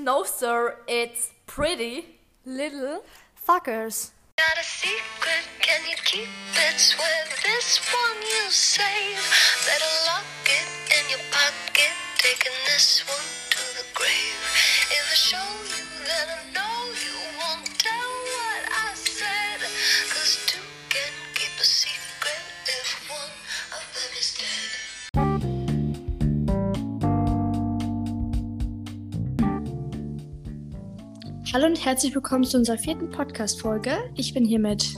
No, sir, it's pretty little Fuckers. Got a secret, can you keep it? This one you save. Better lock it in your pocket, taking this one to the grave. If I show you, then I know Hallo und herzlich willkommen zu unserer vierten Podcast-Folge. Ich bin hier mit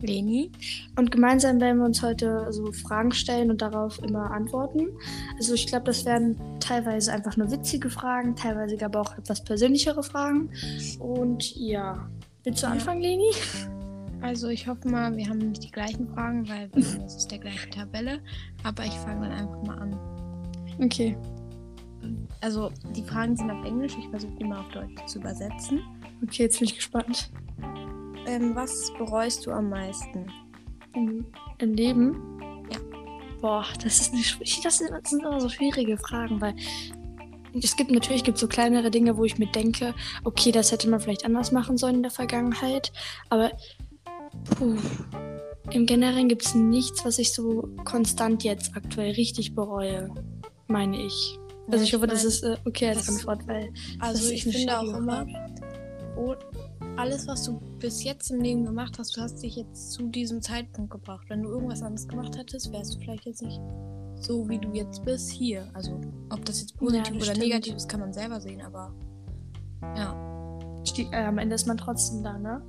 Leni. und gemeinsam werden wir uns heute so Fragen stellen und darauf immer antworten. Also ich glaube, das werden teilweise einfach nur witzige Fragen, teilweise aber auch etwas persönlichere Fragen. Und ja, willst du Ja. anfangen, Leni? Also ich hoffe mal, wir haben nicht die gleichen Fragen, weil jetzt aus der gleichen Tabelle. Aber ich fange dann einfach mal an. Okay. Also die Fragen sind auf Englisch, ich versuche die mal auf Deutsch zu übersetzen. Okay, jetzt bin ich gespannt. Ähm, was bereust du am meisten? Im, im Leben? Ja. Boah, das ist eine, das sind, das sind immer so schwierige Fragen, weil es gibt natürlich gibt so kleinere Dinge, wo ich mir denke, okay, das hätte man vielleicht anders machen sollen in der Vergangenheit, aber puh, im Generellen gibt es nichts, was ich so konstant jetzt aktuell richtig bereue, meine ich. Also Ja, ich hoffe, das mein, ist äh, okay als das- Antwort, weil Also das ist ich eine finde auch immer, oh, alles, was du bis jetzt im Leben gemacht hast, du hast dich jetzt zu diesem Zeitpunkt gebracht. Wenn du irgendwas anderes gemacht hättest, wärst du vielleicht jetzt nicht so, wie du jetzt bist, hier. Also ob das jetzt Ja, positiv das oder stimmt. negativ ist, kann man selber sehen, aber ja. Ste- äh, am Ende ist man trotzdem da, ne?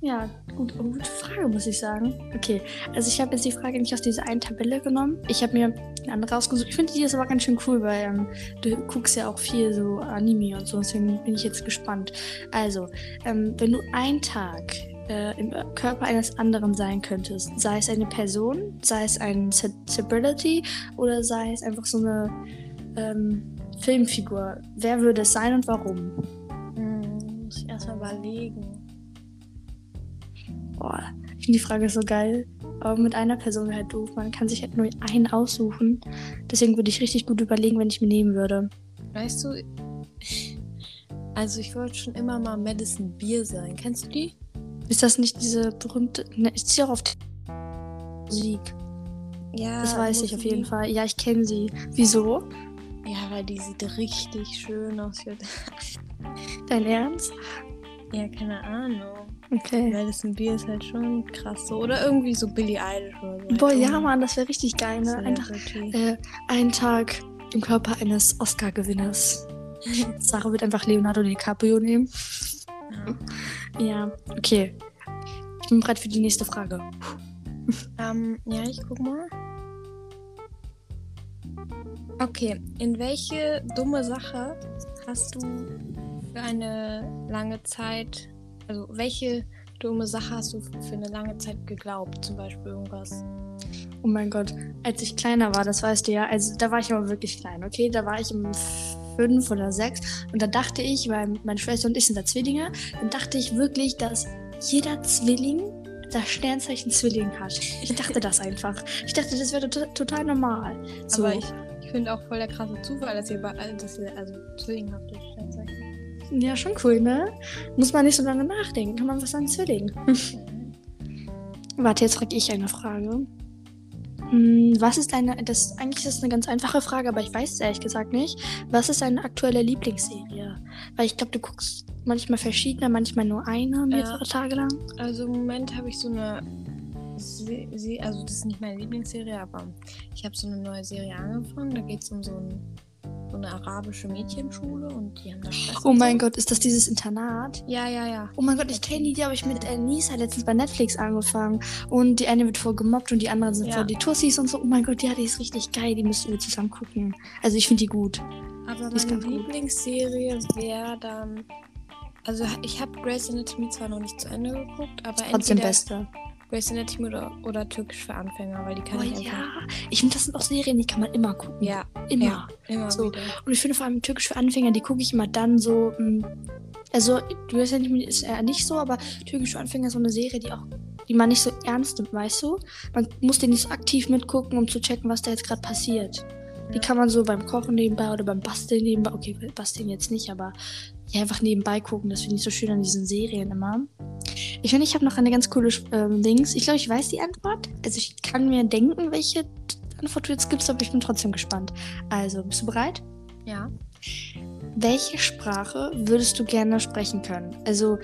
Ja, gut, oh, gute Frage, muss ich sagen. Okay, also ich habe jetzt die Frage nicht aus dieser einen Tabelle genommen. Ich habe mir eine andere rausgesucht. Ich finde die ist aber ganz schön cool, weil ähm, du guckst ja auch viel so Anime und so, deswegen bin ich jetzt gespannt. Also, ähm, wenn du einen Tag äh, im Körper eines anderen sein könntest, sei es eine Person, sei es ein Celebrity oder sei es einfach so eine ähm, Filmfigur, wer würde es sein und warum? Erstmal überlegen. Boah, ich finde die Frage so geil. Aber mit einer Person wäre halt doof. Man kann sich halt nur einen aussuchen. Deswegen würde ich richtig gut überlegen, wenn ich mir nehmen würde. Weißt du, also ich wollte schon immer mal Madison Beer sein. Kennst du die? Ist das nicht diese berühmte. Ne, ist sie auch auf Musik? Ja. Das weiß ich auf jeden Musik. Fall. Ja, ich kenne sie. Wieso? Ja, weil die sieht richtig schön aus. Dein Ernst? Ja, keine Ahnung. Okay. Madison Beer ist halt schon krass so. Oder irgendwie so Billie Eilish oder so. Boah, Halt ja, Mann, das wäre richtig geil, ne? Einfach äh, einen Tag im Körper eines Oscar-Gewinners. Sarah wird einfach Leonardo DiCaprio nehmen. Ja. Ja, okay. Ich bin bereit für die nächste Frage. Ähm, ja, ich guck mal. Okay, in welche dumme Sache hast du für eine lange Zeit, also welche dumme Sache hast du für eine lange Zeit geglaubt? Zum Beispiel irgendwas. Oh mein Gott, als ich kleiner war, das weißt du ja, also da war ich aber wirklich klein, okay? Da war ich im fünf oder sechs und da dachte ich, weil meine Schwester und ich sind da Zwillinge, dann dachte ich wirklich, dass jeder Zwilling das Sternzeichen Zwilling hat. Ich dachte das einfach. Ich dachte, das wäre to total normal. So. Aber ich, ich finde auch voll der krasse Zufall, dass ihr bei dass ihr also zwillinghaft Sternzeichen. Ja, schon cool, ne? Muss man nicht so lange nachdenken, kann man was an Zwilling. Warte, jetzt frage ich eine Frage. Hm, Was ist deine, das eigentlich ist das eine ganz einfache Frage, aber ich weiß es ehrlich gesagt nicht. Was ist deine aktuelle Lieblingsserie? Weil ich glaube, du guckst manchmal verschiedene, manchmal nur eine, mehrere Tage lang. Also im Moment habe ich so eine Se Se also das ist nicht meine Lieblingsserie, aber ich habe so eine neue Serie angefangen. Da geht es um so, ein, so eine arabische Mädchenschule und die haben da Stress. Oh mein. Gott, ist das dieses Internat? Ja, ja, ja. Oh mein Gott, ich kenne die, die habe ich mit Nisa letztens bei Netflix angefangen. Und die eine wird voll gemobbt und die anderen sind Ja. voll die Tussis und so. Oh mein Gott, ja, die ist richtig geil. Die müssen wir zusammen gucken. Also ich finde die gut. Aber Die meine. Lieblingsserie wäre dann. Also ich habe Grey's Anatomy zwar noch nicht zu Ende geguckt, aber Trotzdem entweder Beste. Anatomy oder, oder Türkisch für Anfänger, weil die kann Oh ich ja. einfach. Ich finde, das sind auch Serien, die kann man immer gucken. Ja, Immer. ja, immer So. wieder. Und ich finde vor allem Türkisch für Anfänger, die gucke ich immer dann so. mh, Also, du weißt ja nicht, ist ja nicht so, aber Türkisch für Anfänger ist so eine Serie, die auch, die man nicht so ernst nimmt, weißt du? Man muss den nicht so aktiv mitgucken, um zu checken, was da jetzt gerade passiert. Die kann man so beim Kochen nebenbei oder beim Basteln nebenbei. Okay, Basteln jetzt nicht, aber ja, einfach nebenbei gucken. Das finde ich so schön an diesen Serien immer. Ich finde, ich habe noch eine ganz coole ähm, Dings. Ich glaube, ich weiß die Antwort. Also ich kann mir denken, welche Antwort du jetzt gibst, aber ich bin trotzdem gespannt. Also, bist du bereit? Ja. Welche Sprache würdest du gerne sprechen können? Also,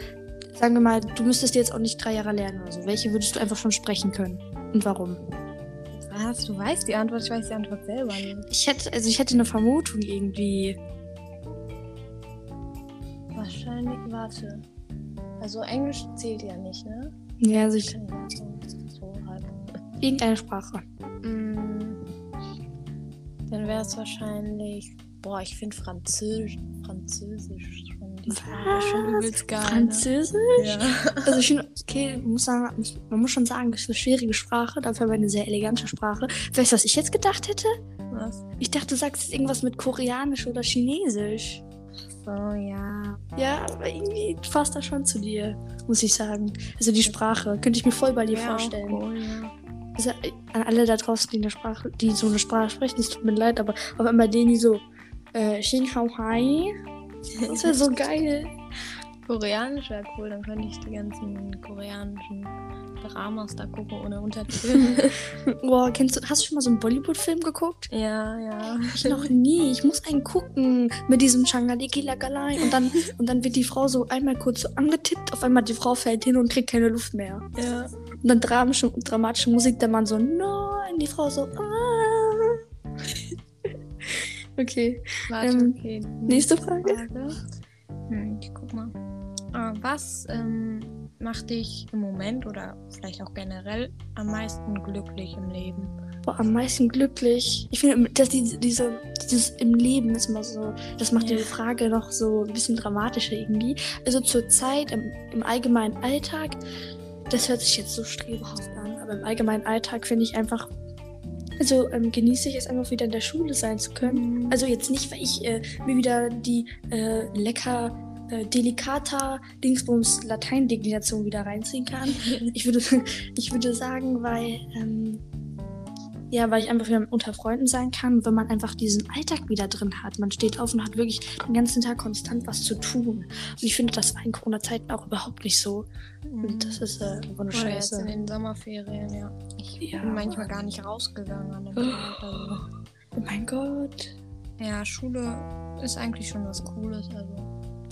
sagen wir mal, du müsstest jetzt auch nicht drei Jahre lernen oder so. Welche würdest du einfach schon sprechen können? Und warum? Was? Du weißt die Antwort, ich weiß die Antwort selber nicht. Ich hätte, also ich hätte eine Vermutung irgendwie. Wahrscheinlich, warte. Also Englisch zählt ja nicht, ne? Ja, also ich, so halb. irgendeine Sprache. Mm, Dann wäre es wahrscheinlich. Boah, ich finde Französisch, Französisch schon. Schon übelst geil. Ne? Französisch? Ja. Also ich finde, okay, man muss, sagen, man muss schon sagen, das ist eine schwierige Sprache, dafür aber eine sehr elegante Sprache. Weißt du, was ich jetzt gedacht hätte? Was? Ich dachte, du sagst jetzt irgendwas mit Koreanisch oder Chinesisch. So, ja. Ja, aber irgendwie passt das schon zu dir, muss ich sagen. Also die Sprache, könnte ich mir voll bei dir auch vorstellen. Cool, ja. Also, äh, an alle da draußen, die eine Sprache, die so eine Sprache sprechen, es tut mir leid, aber auf einmal denen, die so, äh, Xing Hao Hai, das wäre so geil. Koreanisch wäre cool, dann könnte ich die ganzen koreanischen Dramas da gucken ohne Untertitel. Boah, kennst du, hast du schon mal so einen Bollywood-Film geguckt? ja, ja. Ich noch nie. Ich muss einen gucken mit diesem Changaliki Lagalai. Und dann, und dann wird die Frau so einmal kurz so angetippt. Auf einmal die Frau fällt hin und kriegt keine Luft mehr. ja. Und dann dramatische, dramatische Musik, der Mann so, nein, die Frau so, ah. Okay. Warte, Ähm, okay. nächste Frage. Frage. Hm, ich guck mal. Ah, was ähm, macht dich im Moment oder vielleicht auch generell am meisten glücklich im Leben? Boah, am meisten glücklich. Ich finde, dass die, diese, dieses im Leben ist immer so, das macht Ja. die Frage noch so ein bisschen dramatischer irgendwie. Also zur Zeit, im, im allgemeinen Alltag, das hört sich jetzt so strebhaft an, aber im allgemeinen Alltag finde ich einfach, also ähm, genieße ich es einfach wieder in der Schule sein zu können. Also jetzt nicht, weil ich äh, mir wieder die äh, lecker äh, delikata Dingsbums Latein-Deklination wieder reinziehen kann. Ich würde, ich würde sagen, weil, ähm, ja, weil ich einfach wieder unter Freunden sein kann, wenn man einfach diesen Alltag wieder drin hat. Man steht auf und hat wirklich den ganzen Tag konstant was zu tun. Und ich finde, das war in Corona-Zeiten auch überhaupt nicht so. Und das ist äh, eine Oder jetzt in Scheiße. den Sommerferien, ja. Ich Ja. bin manchmal gar nicht rausgegangen an dem Tag. Also. Oh mein Gott. Ja, Schule ist eigentlich schon was Cooles. Also.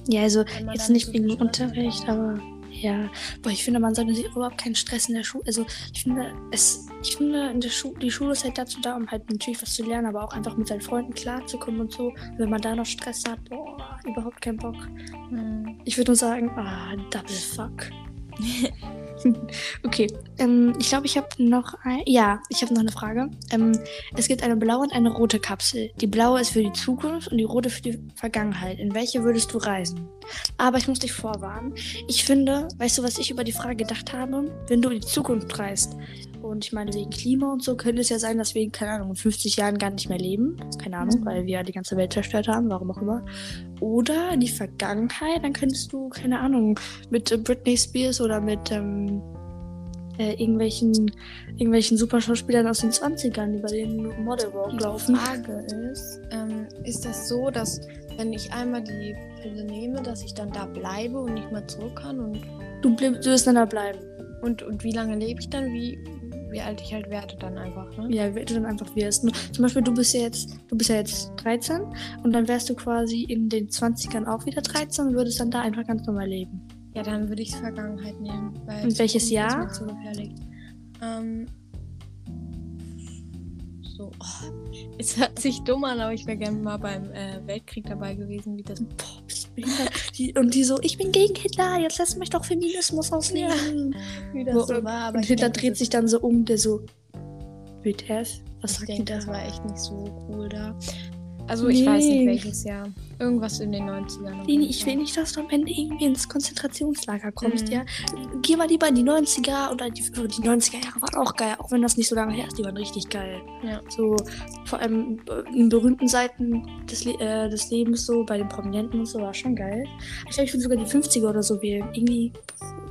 Ja, also jetzt nicht wegen Unterricht, aber ja. Boah, ich finde, man sollte sich überhaupt keinen Stress in der Schule. Also ich finde, es, ich finde, in der Schu die Schule ist halt dazu da, um halt natürlich was zu lernen, aber auch einfach mit seinen Freunden klarzukommen und so. Wenn man da noch Stress hat, boah, überhaupt keinen Bock. Hm. Ich würde nur sagen, ah, double fuck. okay, ähm, ich glaube, ich habe noch ein, ja, ich habe noch eine Frage. Ähm, es gibt eine blaue und eine rote Kapsel. Die blaue ist für die Zukunft und die rote für die Vergangenheit. In welche würdest du reisen? Aber ich muss dich vorwarnen. Ich finde, weißt du, was ich über die Frage gedacht habe? Wenn du in die Zukunft reist, und ich meine, wegen Klima und so könnte es ja sein, dass wir in, keine Ahnung, in 50 Jahren gar nicht mehr leben. Keine Ahnung, weil wir ja die ganze Welt zerstört haben, warum auch immer. Oder in die Vergangenheit, dann könntest du, keine Ahnung, mit Britney Spears oder mit ähm, äh, irgendwelchen, irgendwelchen Superschauspielern aus den 20ern über den Model Walk Die laufen. Frage ist, ähm, ist das so, dass wenn ich einmal die Pille nehme, dass ich dann da bleibe und nicht mehr zurück kann? Und, Du, bleib, du wirst dann da bleiben. und, und wie lange lebe ich dann? Wie, wie alt ich halt werde dann einfach, ne? Ja, wie du dann einfach wirst. Zum Beispiel, du bist ja jetzt, du bist ja jetzt 13 und dann wärst du quasi in den 20ern auch wieder 13 und würdest dann da einfach ganz normal leben. Ja, dann würde ich Vergangenheit nehmen. Weil Und welches Jahr? Ist mir zu gefährlich. Ähm, so, oh, es hört sich dumm an, aber ich wäre gerne mal beim äh, Weltkrieg dabei gewesen, wie das. Boah, die, und die so, ich bin gegen Hitler, jetzt lass mich doch Feminismus ausleben. Wie das so war, aber und Hitler denke, dreht sich dann so um, der so, WTF? Was Ich sagt denke, da? das war echt nicht so cool da. Also ich weiß nicht Nee. welches Jahr. Irgendwas in den 90ern. auf Leni, jeden ich will nicht, dass du am Ende irgendwie ins Konzentrationslager kommst, Mhm. ja? Geh mal lieber in die 90er oder die, oh, die 90er Jahre waren auch geil, auch wenn das nicht so lange her ist, die waren richtig geil. Ja. So, vor allem in berühmten Seiten des, äh, des Lebens, so bei den Prominenten und so, war schon geil. Ich glaube, ich würde sogar die 50er oder so wählen. Irgendwie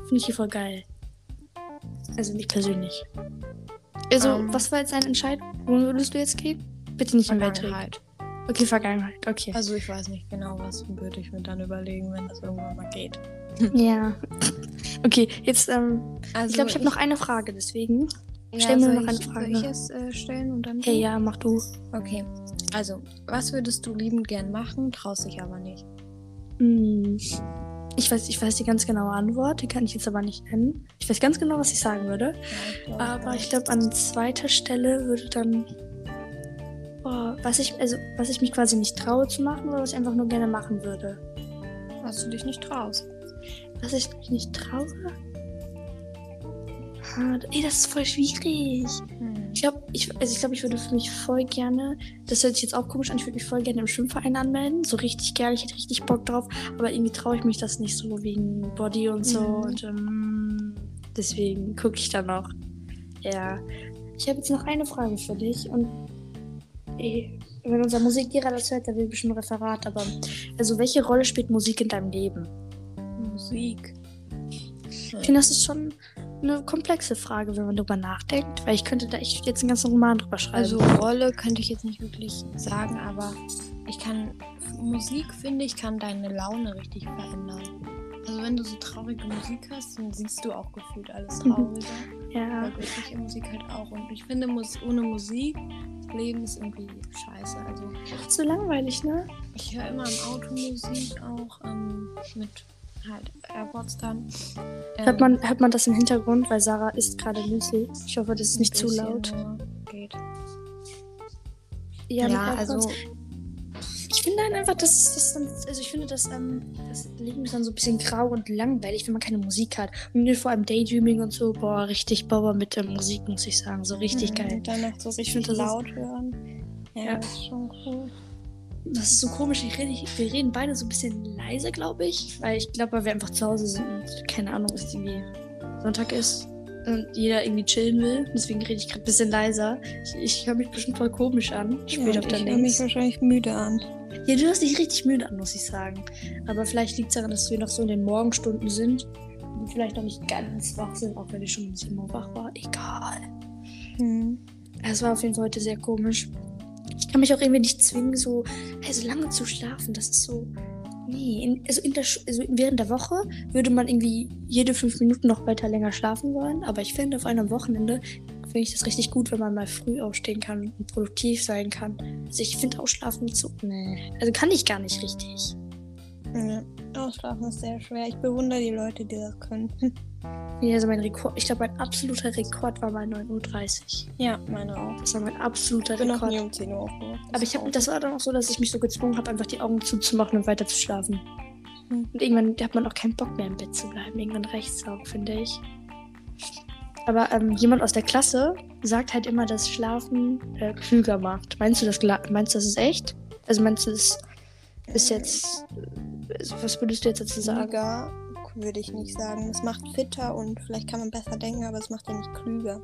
finde ich die voll geil. Also nicht persönlich. Also, Ähm. was war jetzt deine Entscheidung? Wo würdest du jetzt gehen? Bitte nicht im Weltkrieg. Vergangenheit. Okay, Vergangenheit. Okay. Also ich weiß nicht genau, was würde ich mir dann überlegen, wenn das irgendwann mal geht. Ja. Okay, jetzt, ähm, Also ich glaube, ich habe noch eine Frage, deswegen. ja, stell mir noch eine ich, Frage, Soll ich es äh, stellen und dann? Hey, ja, mach du. Okay. Also, was würdest du liebend gern machen, traust dich aber nicht? Hm. Ich weiß, ich weiß die ganz genaue Antwort, die kann ich jetzt aber nicht nennen. Ich weiß ganz genau, was ich sagen würde. Ja, ich glaub, Aber ich glaube, an zweiter Stelle würde dann. Boah, was ich, also, was ich mich quasi nicht traue zu machen oder was ich einfach nur gerne machen würde. was du dich nicht traust. Was ich mich nicht traue? Ah, ey, das ist voll schwierig. Hm. Ich glaube, ich, also ich, glaub, ich würde für mich voll gerne, das hört sich jetzt auch komisch an, ich würde mich voll gerne im Schwimmverein anmelden. So richtig gerne, ich hätte richtig Bock drauf. Aber irgendwie traue ich mich das nicht so wegen Body und so. Mhm. Und ähm, deswegen gucke ich da noch. Ja. Ich habe jetzt noch eine Frage für dich. Und ey, wenn unser Musiklehrer das hört, der will bestimmt ein Referat. Aber also, welche Rolle spielt Musik in deinem Leben? Musik. Ich finde, das ist schon eine komplexe Frage, wenn man darüber nachdenkt. Weil ich könnte da echt jetzt einen ganzen Roman drüber schreiben. Also Rolle könnte ich jetzt nicht wirklich sagen, aber ich kann Musik finde ich kann deine Laune richtig verändern. Wenn du so traurige Musik hast, dann siehst du auch gefühlt alles trauriger. ja. Aber glückliche Musik halt auch. Und ich finde, ohne Musik, das Leben ist irgendwie scheiße. Also So langweilig, ne? ich höre immer im Auto Musik auch ähm, mit halt AirPods dann. Ähm, Hört, man, hört man das im Hintergrund, weil Sarah isst gerade Müsli. Ich hoffe, das ist nicht zu laut. Geht. Ja, Ja, also finde dann einfach, dass das dann, also ich finde, dass ähm, das Leben ist dann so ein bisschen grau und langweilig, wenn man keine Musik hat. Und vor allem Daydreaming und so, boah, richtig Bauer mit der Musik, muss ich sagen. So richtig Mhm, geil. Und dann noch so Ich richtig find, das ist- laut hören. Ja, Ja. das ist schon cool. Das ist so komisch. Ich rede, wir reden beide so ein bisschen leise, glaube ich. Weil ich glaube, weil wir einfach zu Hause sind und keine Ahnung, ist irgendwie Sonntag ist und jeder irgendwie chillen will. Deswegen rede ich gerade ein bisschen leiser. Ich, ich höre mich bestimmt voll komisch an. Später Ja, auf und der ich höre mich wahrscheinlich müde an. Ja, du hast dich richtig müde an, muss ich sagen. Aber vielleicht liegt es daran, dass wir noch so in den Morgenstunden sind. Und vielleicht noch nicht ganz wach sind, auch wenn ich schon um 7 Uhr wach war. Egal. Hm. Es war auf jeden Fall heute sehr komisch. Ich kann mich auch irgendwie nicht zwingen, so also lange zu schlafen. Das ist so. Nee, in, also, in der, also während der Woche würde man irgendwie jede fünf Minuten noch weiter länger schlafen wollen. Aber ich finde, auf einem Wochenende finde ich das richtig gut, wenn man mal früh aufstehen kann und produktiv sein kann. Also ich finde Ausschlafen so. Nee. Also kann ich gar nicht richtig. Ja. Ausschlafen ist sehr schwer. Ich bewundere die Leute, die das können. Nee, also mein Rekord, ich glaube, mein absoluter Rekord war mal 9.30 Uhr. Ja, meine auch. Das war mein absoluter Ich bin noch Rekord. nie um 10 Uhr aufgewacht. Aber ich habe, das war dann auch so, dass ich mich so gezwungen habe, einfach die Augen zuzumachen und weiter zu schlafen. Hm. Und irgendwann hat man auch keinen Bock mehr im Bett zu bleiben. Irgendwann reicht's auch, finde ich. Aber ähm, jemand aus der Klasse sagt halt immer, dass Schlafen äh, klüger macht. Meinst du das? Meinst du, das ist echt? Also meinst du, das ist jetzt? äh, Was würdest du jetzt dazu sagen? Klüger würde ich nicht sagen. Es macht fitter und vielleicht kann man besser denken, aber es macht ja nicht klüger.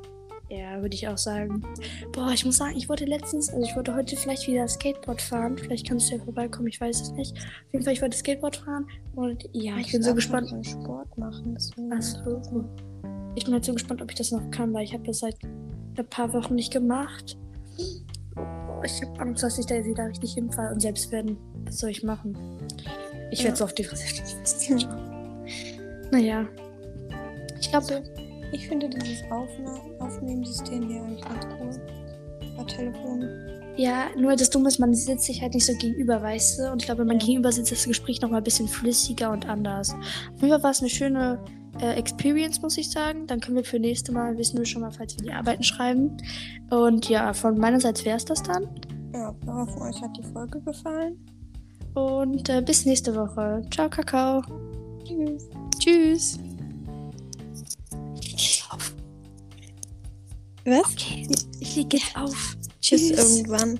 Ja, würde ich auch sagen. Boah, ich muss sagen, ich wollte letztens, also ich wollte heute vielleicht wieder Skateboard fahren. Vielleicht kannst du ja vorbeikommen, ich weiß es nicht. Auf jeden Fall, ich wollte Skateboard fahren und ja, ich bin so gespannt. Einen Sport machen. deswegen- Ach so. Ich bin halt so gespannt, ob ich das noch kann, weil ich habe das seit ein paar Wochen nicht gemacht. Ich habe Angst, dass ich da jetzt wieder richtig hinfalle und selbst wenn, was soll ich machen? Ich Ja. werde so auf die Fresse. Naja. Ich glaube, Ich finde dieses Aufnehmensystem hier eigentlich ganz cool. Bei Telefon. ja, nur das Dumme ist, man sitzt sich halt nicht so gegenüber, weißt du? Und ich glaube, wenn man gegenüber sitzt, ist das Gespräch nochmal ein bisschen flüssiger und anders. Auf jeden Fall war es eine schöne äh, Experience, muss ich sagen. Dann können wir für nächste Mal, wissen wir schon mal, falls wir die Arbeiten schreiben. Und ja, von meiner Seite wäre es das dann. Ja, wir hoffen, euch hat die Folge gefallen. Und äh, bis nächste Woche. Ciao, Kakao. Tschüss. Tschüss. Was? Okay, ich leg jetzt auf. Bis Tschüss. irgendwann.